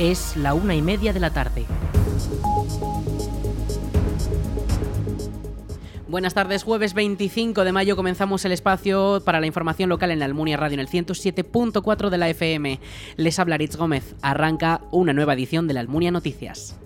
Es la una y media de la tarde. Buenas tardes, jueves 25 de mayo comenzamos el espacio para la información local en la Almunia Radio en el 107.4 de la FM. Les habla Ritz Gómez. Arranca una nueva edición de la Almunia Noticias.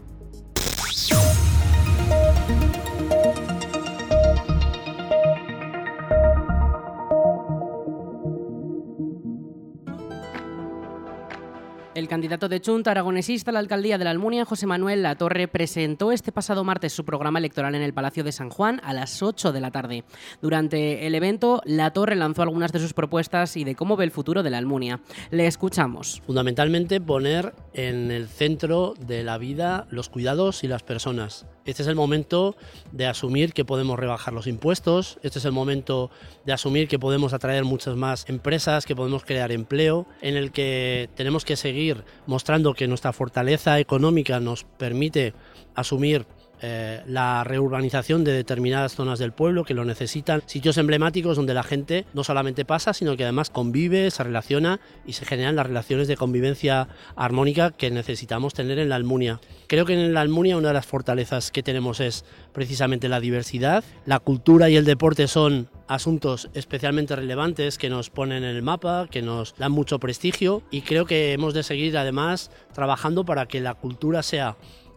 El candidato de Chunta aragonesista a la alcaldía de la Almunia, José Manuel Latorre, presentó este pasado martes su programa electoral en el Palacio de San Juan a las 8 de la tarde. Durante el evento, Latorre lanzó algunas de sus propuestas y de cómo ve el futuro de la Almunia. Le escuchamos. Fundamentalmente poner en el centro de la vida los cuidados y las personas. Este es el momento de asumir que podemos rebajar los impuestos, este es el momento de asumir que podemos atraer muchas más empresas, que podemos crear empleo, en el que tenemos que seguir mostrando que nuestra fortaleza económica nos permite asumir eh, la reurbanización de determinadas zonas del pueblo que lo necesitan, sitios emblemáticos donde la gente no solamente pasa, sino que además convive, se relaciona y se generan las relaciones de convivencia armónica que necesitamos tener en la Almunia. Creo que en la Almunia una de las fortalezas que tenemos es precisamente la diversidad. La cultura y el deporte son asuntos especialmente relevantes que nos ponen en el mapa, que nos dan mucho prestigio y creo que hemos de seguir además trabajando para que la cultura sea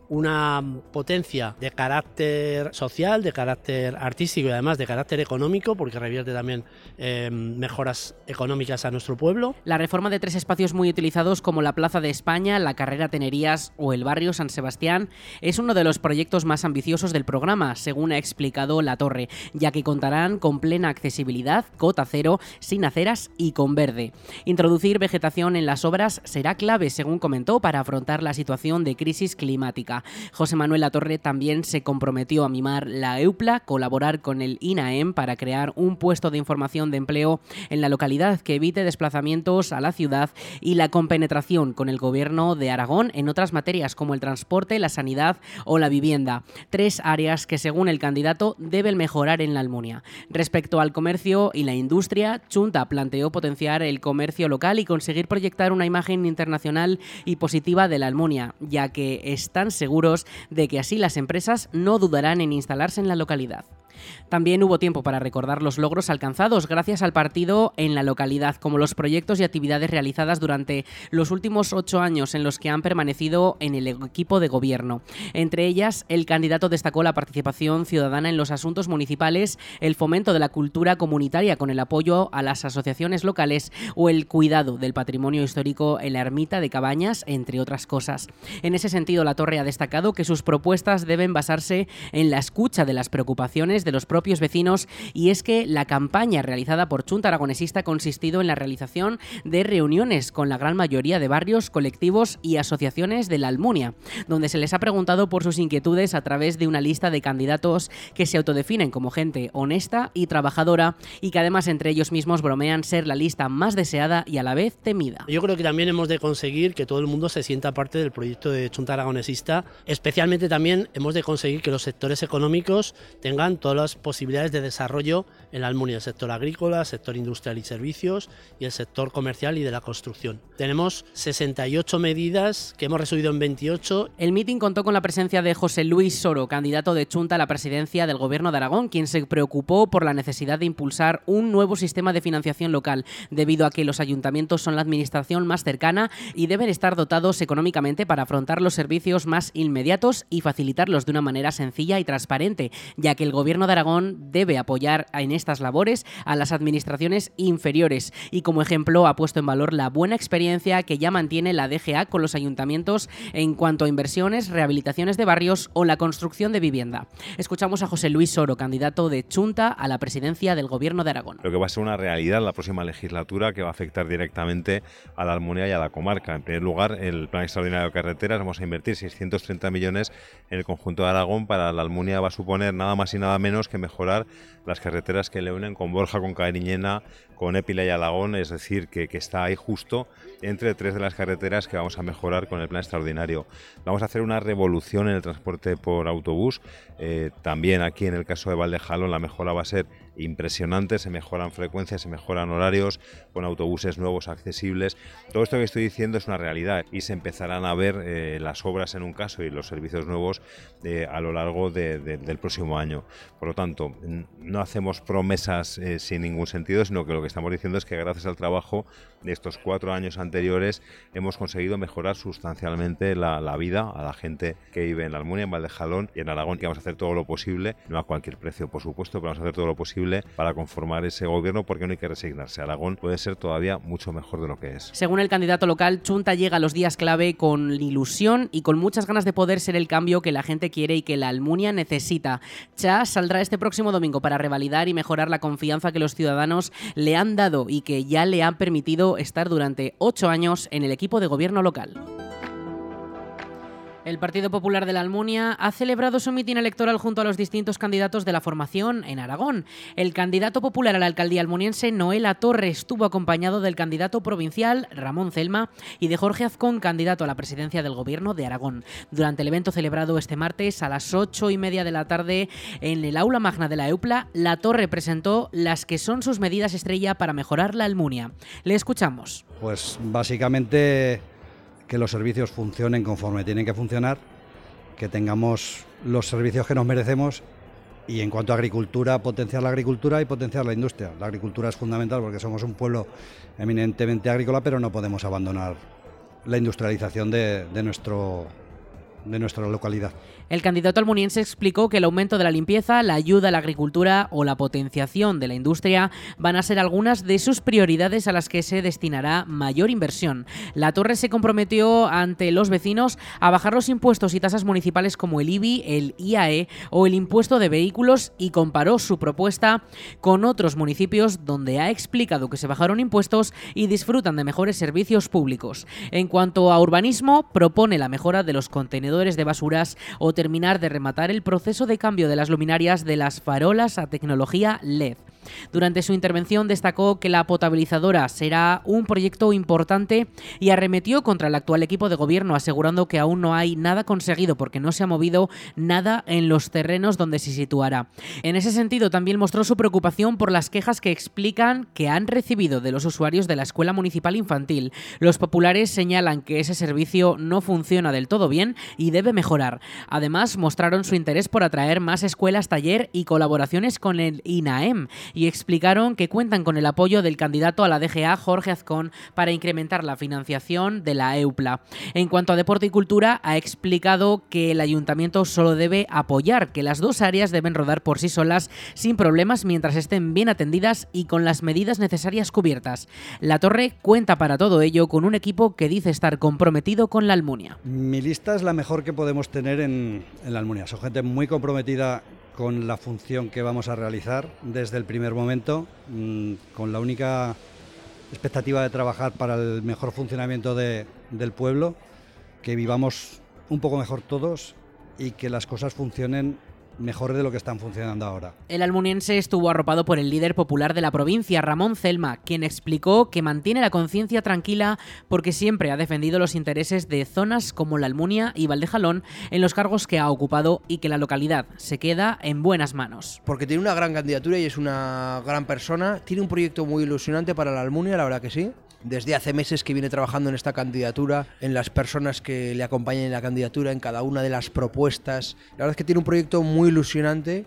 una potencia de carácter social, de carácter artístico y además de carácter económico, porque revierte también eh, mejoras económicas a nuestro pueblo. La reforma de tres espacios muy utilizados como la Plaza de España, la Carrera Tenerías o el barrio San Sebastián es uno de los proyectos más ambiciosos del programa, según ha explicado La Torre, ya que contarán con plena accesibilidad, cota cero, sin aceras y con verde. Introducir vegetación en las obras será clave, según comentó, para afrontar la situación de crisis climática. José Manuel Latorre también se comprometió a mimar la EUPLA, colaborar con el INAEM para crear un puesto de información de empleo en la localidad que evite desplazamientos a la ciudad y la compenetración con el gobierno de Aragón en otras materias como el transporte, la sanidad o la vivienda. Tres áreas que según el candidato deben mejorar en la Almunia. Respecto al comercio y la industria, Chunta planteó potenciar el comercio local y conseguir proyectar una imagen internacional y positiva de la Almunia, ya que están seguros de que así las empresas no dudarán en instalarse en la localidad. También hubo tiempo para recordar los logros alcanzados gracias al partido en la localidad, como los proyectos y actividades realizadas durante los últimos ocho años en los que han permanecido en el equipo de gobierno. Entre ellas, el candidato destacó la participación ciudadana en los asuntos municipales, el fomento de la cultura comunitaria con el apoyo a las asociaciones locales o el cuidado del patrimonio histórico en la ermita de Cabañas, entre otras cosas. En ese sentido, la Torre ha destacado que sus propuestas deben basarse en la escucha de las preocupaciones de los propios vecinos y es que la campaña realizada por Chunta Aragonesista ha consistido en la realización de reuniones con la gran mayoría de barrios, colectivos y asociaciones de la Almunia, donde se les ha preguntado por sus inquietudes a través de una lista de candidatos que se autodefinen como gente honesta y trabajadora y que además entre ellos mismos bromean ser la lista más deseada y a la vez temida. Yo creo que también hemos de conseguir que todo el mundo se sienta parte del proyecto de Chunta Aragonesista, especialmente también hemos de conseguir que los sectores económicos tengan todas las posibilidades de desarrollo en la Almunia, el sector agrícola, el sector industrial y servicios y el sector comercial y de la construcción. Tenemos 68 medidas que hemos resuelto en 28. El meeting contó con la presencia de José Luis Soro, candidato de Chunta a la presidencia del Gobierno de Aragón, quien se preocupó por la necesidad de impulsar un nuevo sistema de financiación local, debido a que los ayuntamientos son la administración más cercana y deben estar dotados económicamente para afrontar los servicios más inmediatos y facilitarlos de una manera sencilla y transparente, ya que el Gobierno de Aragón debe apoyar en estas labores a las administraciones inferiores y como ejemplo ha puesto en valor la buena experiencia que ya mantiene la DGA con los ayuntamientos en cuanto a inversiones, rehabilitaciones de barrios o la construcción de vivienda. Escuchamos a José Luis Soro, candidato de Chunta a la presidencia del Gobierno de Aragón. Lo que va a ser una realidad la próxima legislatura que va a afectar directamente a la Almunia y a la comarca. En primer lugar, el Plan Extraordinario de Carreteras, vamos a invertir 630 millones en el conjunto de Aragón. Para la Almunia va a suponer nada más y nada menos que mejorar las carreteras que le unen con Borja, con Cariñena, con Épila y Alagón, es decir, que, está ahí justo entre tres de las carreteras que vamos a mejorar con el plan extraordinario. Vamos a hacer una revolución en el transporte por autobús. Eh, también aquí en el caso de Valdejalón la mejora va a ser impresionante, se mejoran frecuencias, se mejoran horarios, con autobuses nuevos accesibles. Todo esto que estoy diciendo es una realidad y se empezarán a ver eh, las obras en un caso y los servicios nuevos eh, a lo largo del próximo año. Por lo tanto, no hacemos promesas eh, sin ningún sentido, sino que lo que estamos diciendo es que gracias al trabajo de estos cuatro años anteriores hemos conseguido mejorar sustancialmente la, vida a la gente que vive en la Almunia, en Valdejalón y en Aragón, que vamos a hacer todo lo posible, no a cualquier precio, por supuesto, pero vamos a hacer todo lo posible para conformar ese gobierno porque no hay que resignarse. Aragón puede ser todavía mucho mejor de lo que es. Según el candidato local, Chunta llega a los días clave con ilusión y con muchas ganas de poder ser el cambio que la gente quiere y que la Almunia necesita. Cha saldrá este próximo domingo para revalidar y mejorar la confianza que los ciudadanos le han dado y que ya le han permitido estar durante ocho años en el equipo de gobierno local. El Partido Popular de la Almunia ha celebrado su mitin electoral junto a los distintos candidatos de la formación en Aragón. El candidato popular a la alcaldía almuniense, Noela Torre, estuvo acompañado del candidato provincial, Ramón Celma, y de Jorge Azcón, candidato a la presidencia del Gobierno de Aragón. Durante el evento celebrado este martes a las ocho y media de la tarde en el aula magna de la EUPLA, La Torre presentó las que son sus medidas estrella para mejorar la Almunia. Le escuchamos. Pues básicamente que los servicios funcionen conforme tienen que funcionar, que tengamos los servicios que nos merecemos y en cuanto a agricultura, potenciar la agricultura y potenciar la industria. La agricultura es fundamental porque somos un pueblo eminentemente agrícola, pero no podemos abandonar la industrialización de, de nuestro de nuestra localidad. El candidato almuniense explicó que el aumento de la limpieza, la ayuda a la agricultura o la potenciación de la industria van a ser algunas de sus prioridades a las que se destinará mayor inversión. La Torre se comprometió ante los vecinos a bajar los impuestos y tasas municipales como el IBI, el IAE o el impuesto de vehículos y comparó su propuesta con otros municipios donde ha explicado que se bajaron impuestos y disfrutan de mejores servicios públicos. En cuanto a urbanismo, propone la mejora de los contenedores de basuras o terminar de rematar el proceso de cambio de las luminarias de las farolas a tecnología LED. Durante su intervención destacó que la potabilizadora será un proyecto importante y arremetió contra el actual equipo de gobierno, asegurando que aún no hay nada conseguido porque no se ha movido nada en los terrenos donde se situará. En ese sentido, también mostró su preocupación por las quejas que explican que han recibido de los usuarios de la Escuela Municipal Infantil. Los populares señalan que ese servicio no funciona del todo bien y debe mejorar. Además, mostraron su interés por atraer más escuelas, taller y colaboraciones con el INAEM y explicaron que cuentan con el apoyo del candidato a la DGA, Jorge Azcón, para incrementar la financiación de la EUPLA. En cuanto a deporte y cultura, ha explicado que el ayuntamiento solo debe apoyar, que las dos áreas deben rodar por sí solas sin problemas mientras estén bien atendidas y con las medidas necesarias cubiertas. La Torre cuenta para todo ello con un equipo que dice estar comprometido con la Almunia. Mi lista es la mejor que podemos tener en, la Almunia. Son gente muy comprometida con la función que vamos a realizar desde el primer momento, mm, con la única expectativa de trabajar para el mejor funcionamiento del pueblo, que vivamos un poco mejor todos y que las cosas funcionen mejor de lo que están funcionando ahora. El almuniense estuvo arropado por el líder popular de la provincia, Ramón Celma, quien explicó que mantiene la conciencia tranquila porque siempre ha defendido los intereses de zonas como la Almunia y Valdejalón en los cargos que ha ocupado y que la localidad se queda en buenas manos. Porque tiene una gran candidatura y es una gran persona, tiene un proyecto muy ilusionante para la Almunia, la verdad que sí desde hace meses que viene trabajando en esta candidatura, en las personas que le acompañan en la candidatura, en cada una de las propuestas. La verdad es que tiene un proyecto muy ilusionante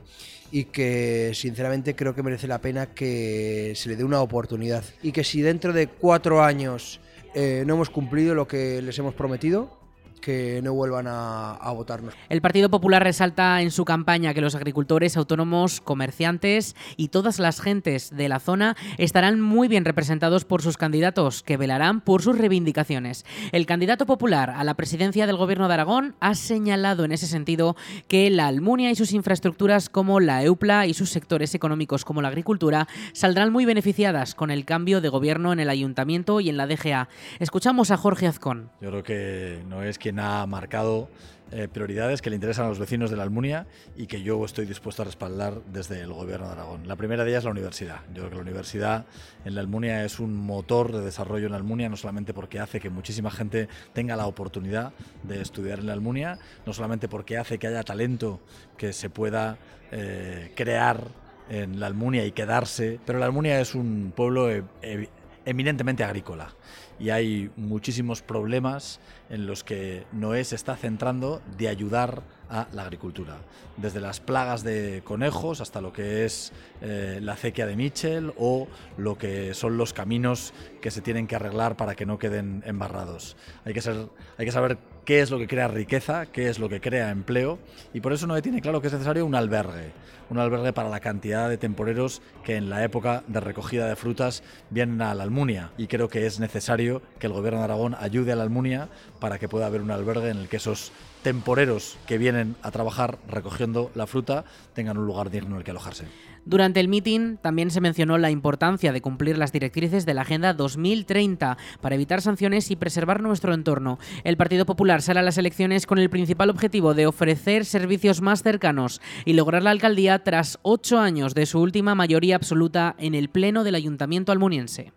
y que sinceramente creo que merece la pena que se le dé una oportunidad. Y que si dentro de cuatro años eh, no hemos cumplido lo que les hemos prometido, que no vuelvan a, votarnos. El Partido Popular resalta en su campaña que los agricultores, autónomos, comerciantes y todas las gentes de la zona estarán muy bien representados por sus candidatos, que velarán por sus reivindicaciones. El candidato popular a la presidencia del Gobierno de Aragón ha señalado en ese sentido que la Almunia y sus infraestructuras como la EUPLA y sus sectores económicos como la agricultura saldrán muy beneficiadas con el cambio de gobierno en el ayuntamiento y en la DGA. Escuchamos a Jorge Azcón. Yo creo que no es que ha marcado eh, prioridades que le interesan a los vecinos de la Almunia y que yo estoy dispuesto a respaldar desde el Gobierno de Aragón. La primera de ellas es la universidad. Yo creo que la universidad en la Almunia es un motor de desarrollo en la Almunia, no solamente porque hace que muchísima gente tenga la oportunidad de estudiar en la Almunia, no solamente porque hace que haya talento que se pueda eh, crear en la Almunia y quedarse, pero la Almunia es un pueblo e- e- eminentemente agrícola y hay muchísimos problemas en los que Noé se está centrando de ayudar a la agricultura. Desde las plagas de conejos hasta lo que es eh, la acequia de Mitchell o lo que son los caminos que se tienen que arreglar para que no queden embarrados. Hay que, ser, hay que saber qué es lo que crea riqueza, qué es lo que crea empleo y por eso Noé tiene claro que es necesario un albergue, un albergue para la cantidad de temporeros que en la época de recogida de frutas vienen a la Almunia y creo que es necesario que el gobierno de Aragón ayude a la Almunia para que pueda haber un albergue en el que esos temporeros que vienen a trabajar recogiendo la fruta tengan un lugar digno en el que alojarse. Durante el meeting también se mencionó la importancia de cumplir las directrices de la Agenda 2030 para evitar sanciones y preservar nuestro entorno. El Partido Popular sale a las elecciones con el principal objetivo de ofrecer servicios más cercanos y lograr la alcaldía tras ocho años de su última mayoría absoluta en el Pleno del Ayuntamiento almuniense.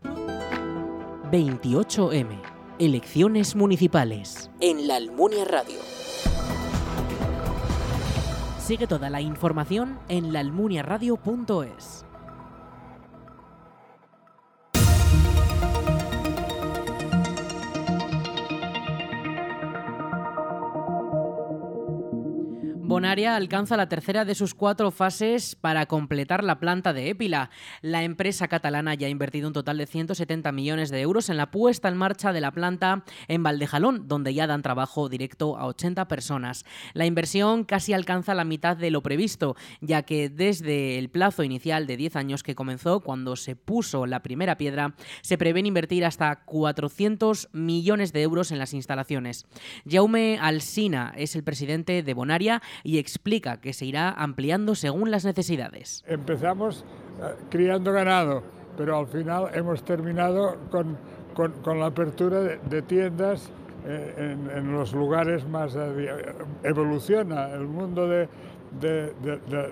28M. Elecciones municipales. En la Almunia Radio. Sigue toda la información en laalmuniaradio.es. Bonaria alcanza la tercera de sus cuatro fases para completar la planta de Épila. La empresa catalana ya ha invertido un total de 170 millones de euros en la puesta en marcha de la planta en Valdejalón, donde ya dan trabajo directo a 80 personas. La inversión casi alcanza la mitad de lo previsto, ya que desde el plazo inicial de 10 años que comenzó cuando se puso la primera piedra, se prevén invertir hasta 400 millones de euros en las instalaciones. Jaume Alsina es el presidente de Bonaria y explica que se irá ampliando según las necesidades. Empezamos eh, criando ganado, pero al final hemos terminado con, con, con la apertura de, de tiendas eh, en, en, los lugares más... Eh, evoluciona el mundo de, de,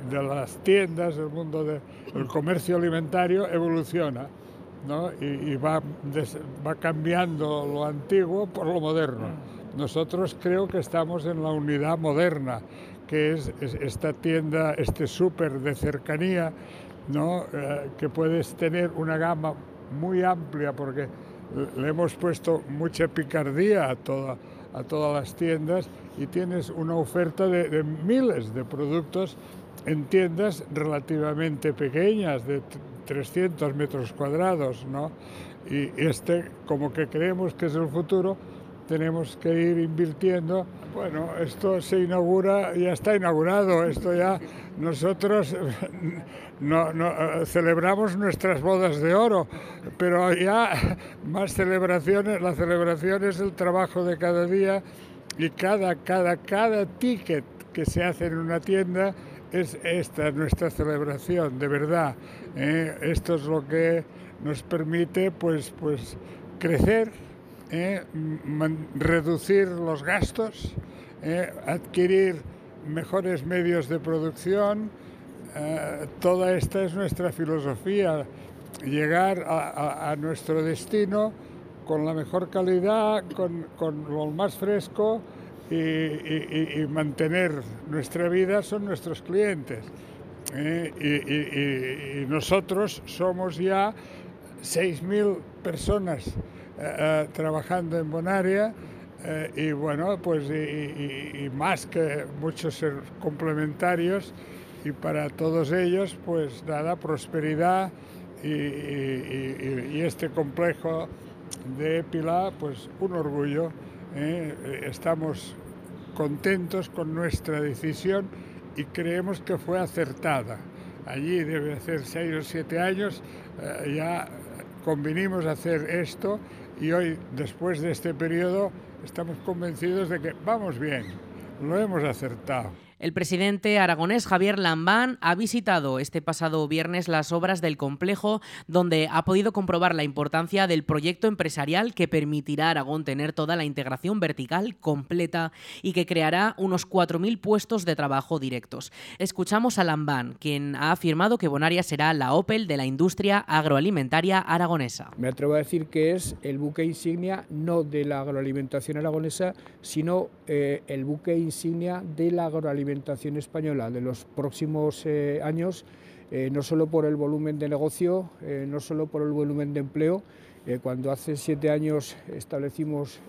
de las tiendas, el mundo del comercio alimentario evoluciona. ¿no? Y, y va, des, va cambiando lo antiguo por lo moderno. Nosotros creo que estamos en la unidad moderna, que es, es esta tienda, este súper de cercanía, ¿no? Eh, que puedes tener una gama muy amplia porque le hemos puesto mucha picardía a, toda, a todas las tiendas y tienes una oferta de, de miles de productos en tiendas relativamente pequeñas, de 300 metros cuadrados, ¿no? Y este, como que creemos que es el futuro, tenemos que ir invirtiendo. Bueno, esto se inaugura, ya está inaugurado, esto ya nosotros no, no, celebramos nuestras bodas de oro, pero ya más celebraciones, la celebración es el trabajo de cada día y cada, cada, cada ticket que se hace en una tienda es esta nuestra celebración, de verdad. ¿eh? Esto es lo que nos permite pues, pues crecer, ¿eh? reducir los gastos, ¿eh? adquirir mejores medios de producción. Eh, toda esta es nuestra filosofía, llegar a, a, a, nuestro destino con la mejor calidad, con, con lo más fresco y, y, y, mantener nuestra vida son nuestros clientes. y, nosotros somos ya 6.000 personas eh, trabajando en Bonaria eh, y bueno, pues y, y, más que muchos complementarios y para todos ellos pues nada, prosperidad y, y este complejo de Épila pues un orgullo. ¿eh? Estamos contentos con nuestra decisión y creemos que fue acertada. Allí debe hacer seis o siete años eh, ya convinimos hacer esto y hoy, después de este periodo, estamos convencidos de que vamos bien, lo hemos acertado. El presidente aragonés Javier Lambán ha visitado este pasado viernes las obras del complejo, donde ha podido comprobar la importancia del proyecto empresarial que permitirá a Aragón tener toda la integración vertical completa y que creará unos 4.000 puestos de trabajo directos. Escuchamos a Lambán, quien ha afirmado que Bonaria será la Opel de la industria agroalimentaria aragonesa. Me atrevo a decir que es el buque insignia no de la agroalimentación aragonesa, sino eh, el buque insignia de la agroalimentación española de los próximos eh, años no solo por el volumen de negocio, no solo por el volumen de empleo. cuando hace siete años establecimos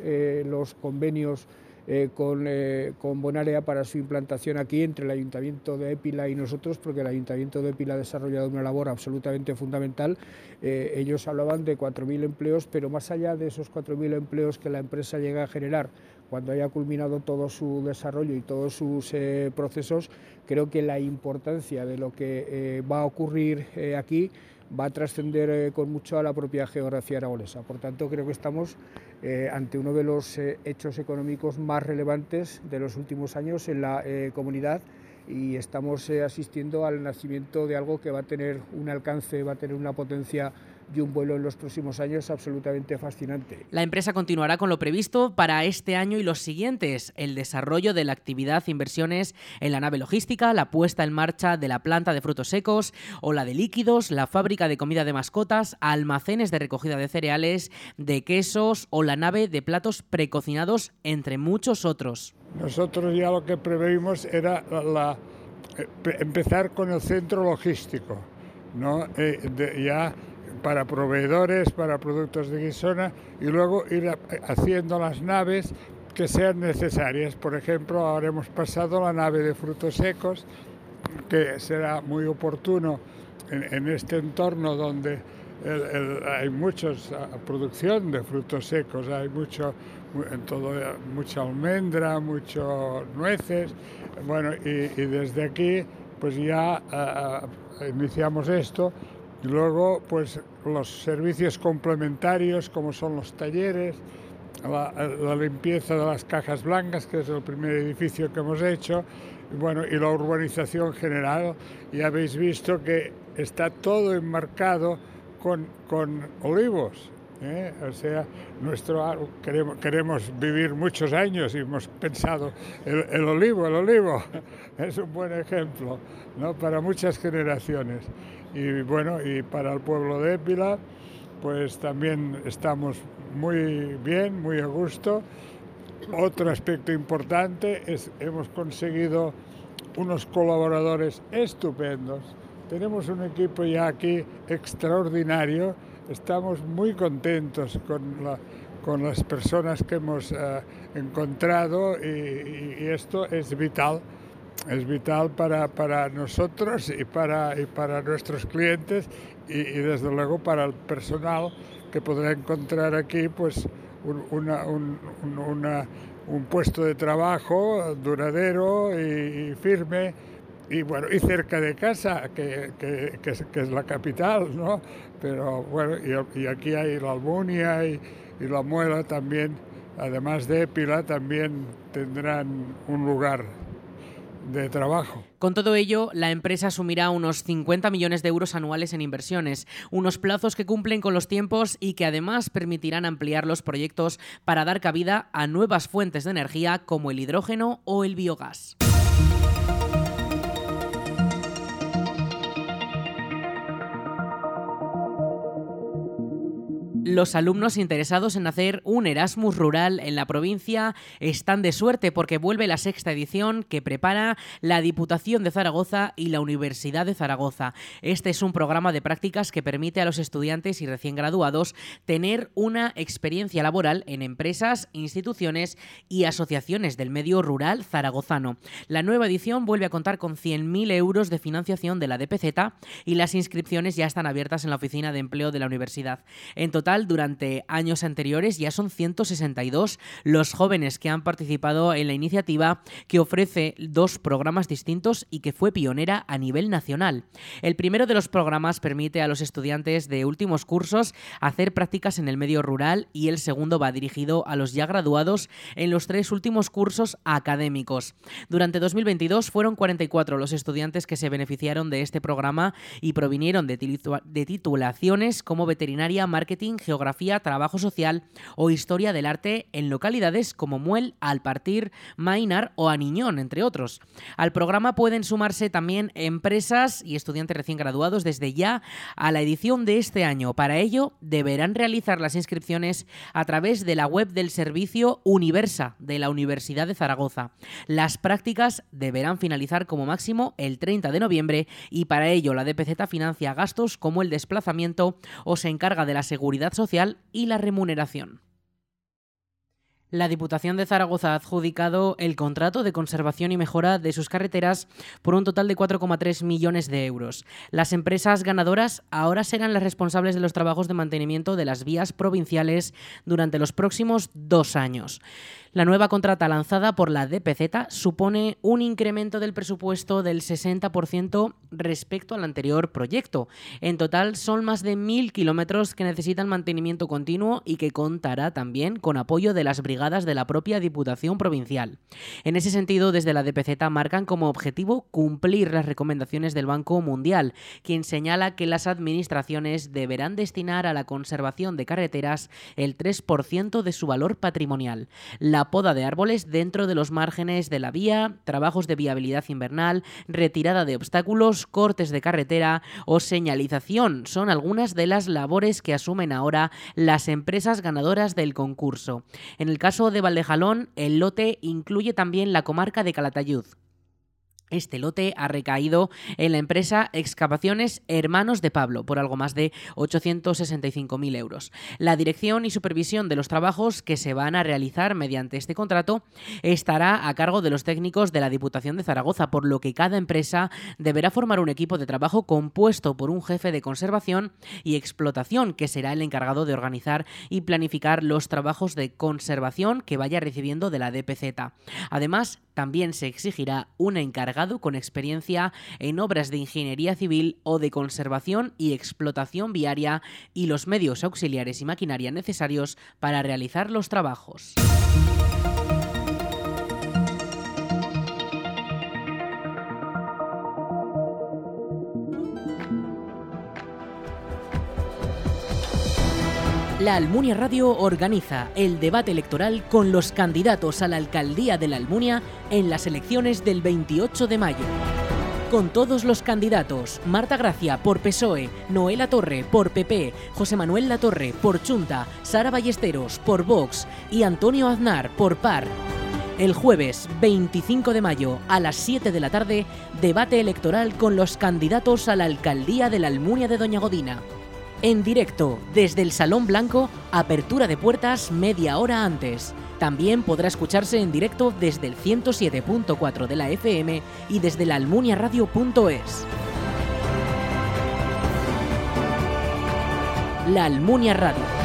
los convenios eh, con, eh, con, Bonarea para su implantación aquí entre el Ayuntamiento de Épila y nosotros, porque el Ayuntamiento de Épila ha desarrollado una labor absolutamente fundamental. Eh, ellos hablaban de 4.000 empleos, pero más allá de esos 4.000 empleos que la empresa llega a generar cuando haya culminado todo su desarrollo y todos sus procesos, creo que la importancia de lo que va a ocurrir aquí va a trascender eh, con mucho a la propia geografía aragonesa. Por tanto, creo que estamos eh, ante uno de los eh, hechos económicos más relevantes de los últimos años en la comunidad y estamos asistiendo al nacimiento de algo que va a tener un alcance, va a tener una potencia y un vuelo en los próximos años absolutamente fascinante. La empresa continuará con lo previsto para este año y los siguientes, el desarrollo de la actividad inversiones en la nave logística, la puesta en marcha de la planta de frutos secos o la de líquidos, la fábrica de comida de mascotas, almacenes de recogida de cereales, de quesos o la nave de platos precocinados, entre muchos otros. Nosotros ya lo que preveímos era la, eh, empezar con el centro logístico, ¿no? Eh, ya para proveedores, para productos de Guisona y luego ir haciendo las naves que sean necesarias. Por ejemplo, ahora hemos pasado la nave de frutos secos, que será muy oportuno en, este entorno donde hay mucha producción de frutos secos, hay mucho, en todo, mucha almendra, mucho nueces, bueno, y, desde aquí pues ya iniciamos esto y luego, pues los servicios complementarios, como son los talleres, la, limpieza de las cajas blancas, que es el primer edificio que hemos hecho, y bueno, y la urbanización general. Ya habéis visto que está todo enmarcado con, con olivos. ¿eh? O sea, nuestro, queremos, queremos vivir muchos años y hemos pensado, el, el olivo, el olivo, es un buen ejemplo ¿no? para muchas generaciones. Y bueno, y para el pueblo de Épila, pues también estamos muy bien, muy a gusto. Otro aspecto importante es hemos conseguido unos colaboradores estupendos. Tenemos un equipo ya aquí extraordinario. Estamos muy contentos con, con las personas que hemos eh, encontrado y esto es vital es vital para, para nosotros y para, y para nuestros clientes y, desde luego para el personal que podrá encontrar aquí pues un, una, un, un puesto de trabajo duradero y, firme y bueno y cerca de casa que, que, que, es, la capital no pero bueno y, aquí hay la Almunia y la Muela también además de Épila también tendrán un lugar de trabajo. Con todo ello, la empresa asumirá unos 50 millones de euros anuales en inversiones, unos plazos que cumplen con los tiempos y que además permitirán ampliar los proyectos para dar cabida a nuevas fuentes de energía como el hidrógeno o el biogás. Los alumnos interesados en hacer un Erasmus rural en la provincia están de suerte porque vuelve la sexta edición que prepara la Diputación de Zaragoza y la Universidad de Zaragoza. Este es un programa de prácticas que permite a los estudiantes y recién graduados tener una experiencia laboral en empresas, instituciones y asociaciones del medio rural zaragozano. La nueva edición vuelve a contar con 100.000 euros de financiación de la DPZ y las inscripciones ya están abiertas en la oficina de empleo de la universidad. En total, durante años anteriores ya son 162 los jóvenes que han participado en la iniciativa que ofrece dos programas distintos y que fue pionera a nivel nacional. El primero de los programas permite a los estudiantes de últimos cursos hacer prácticas en el medio rural y el segundo va dirigido a los ya graduados en los tres últimos cursos académicos. Durante 2022 fueron 44 los estudiantes que se beneficiaron de este programa y provinieron de, titulaciones como veterinaria, marketing, geografía, trabajo social o historia del arte en localidades como Muel, Alpartir, Mainar o Aniñón, entre otros. Al programa pueden sumarse también empresas y estudiantes recién graduados desde ya a la edición de este año. Para ello, deberán realizar las inscripciones a través de la web del servicio Universa de la Universidad de Zaragoza. Las prácticas deberán finalizar como máximo el 30 de noviembre y para ello la DPZ financia gastos como el desplazamiento o se encarga de la seguridad social y la remuneración. La Diputación de Zaragoza ha adjudicado el contrato de conservación y mejora de sus carreteras por un total de 4,3 millones de euros. Las empresas ganadoras ahora serán las responsables de los trabajos de mantenimiento de las vías provinciales durante los próximos dos años. La nueva contrata lanzada por la DPZ supone un incremento del presupuesto del 60% respecto al anterior proyecto. En total son más de mil kilómetros que necesitan mantenimiento continuo y que contará también con apoyo de las brigadas de la propia Diputación Provincial. En ese sentido, desde la DPZ marcan como objetivo cumplir las recomendaciones del Banco Mundial, quien señala que las administraciones deberán destinar a la conservación de carreteras el 3% de su valor patrimonial. La poda de árboles dentro de los márgenes de la vía, trabajos de viabilidad invernal, retirada de obstáculos, cortes de carretera o señalización son algunas de las labores que asumen ahora las empresas ganadoras del concurso. En el caso de Valdejalón, el lote incluye también la comarca de Calatayud. Este lote ha recaído en la empresa Excavaciones Hermanos de Pablo por algo más de 865.000 euros. La dirección y supervisión de los trabajos que se van a realizar mediante este contrato estará a cargo de los técnicos de la Diputación de Zaragoza, por lo que cada empresa deberá formar un equipo de trabajo compuesto por un jefe de conservación y explotación que será el encargado de organizar y planificar los trabajos de conservación que vaya recibiendo de la DPZ. Además, también se exigirá un encargado con experiencia en obras de ingeniería civil o de conservación y explotación viaria y los medios auxiliares y maquinaria necesarios para realizar los trabajos. La Almunia Radio organiza el debate electoral con los candidatos a la alcaldía de la Almunia en las elecciones del 28 de mayo. Con todos los candidatos, Marta Gracia por PSOE, Noela Torre por PP, José Manuel Latorre por Chunta, Sara Ballesteros por Vox y Antonio Aznar por PAR. El jueves 25 de mayo a las 7 de la tarde, debate electoral con los candidatos a la alcaldía de la Almunia de Doña Godina en directo desde el Salón Blanco, apertura de puertas media hora antes. También podrá escucharse en directo desde el 107.4 de la FM y desde la almuniaradio.es. La Almunia Radio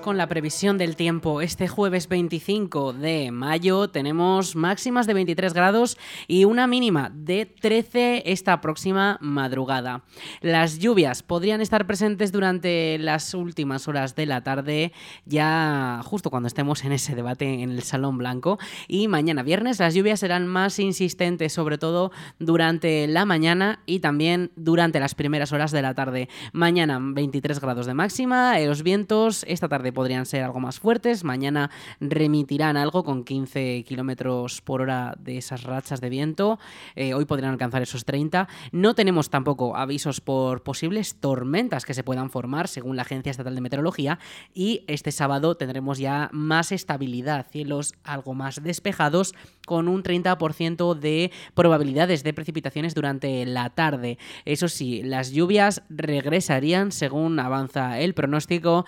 con la previsión del tiempo. Este jueves 25 de mayo tenemos máximas de 23 grados y una mínima de 13 esta próxima madrugada. Las lluvias podrían estar presentes durante las últimas horas de la tarde, ya justo cuando estemos en ese debate en el Salón Blanco. Y mañana viernes las lluvias serán más insistentes, sobre todo durante la mañana y también durante las primeras horas de la tarde. Mañana 23 grados de máxima, los vientos esta tarde podrían ser algo más fuertes, mañana remitirán algo con 15 kilómetros por hora de esas rachas de viento, eh, hoy podrían alcanzar esos 30. No tenemos tampoco avisos por posibles tormentas que se puedan formar, según la Agencia Estatal de Meteorología, y este sábado tendremos ya más estabilidad, cielos algo más despejados, con un 30% de probabilidades de precipitaciones durante la tarde. Eso sí, las lluvias regresarían según avanza el pronóstico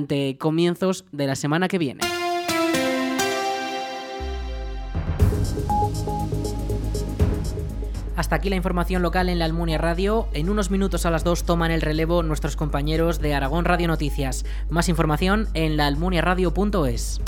durante comienzos de la semana que viene. Hasta aquí la información local en la Almunia Radio. En unos minutos a las 2 toman el relevo nuestros compañeros de Aragón Radio Noticias. Más información en laalmuniaradio.es.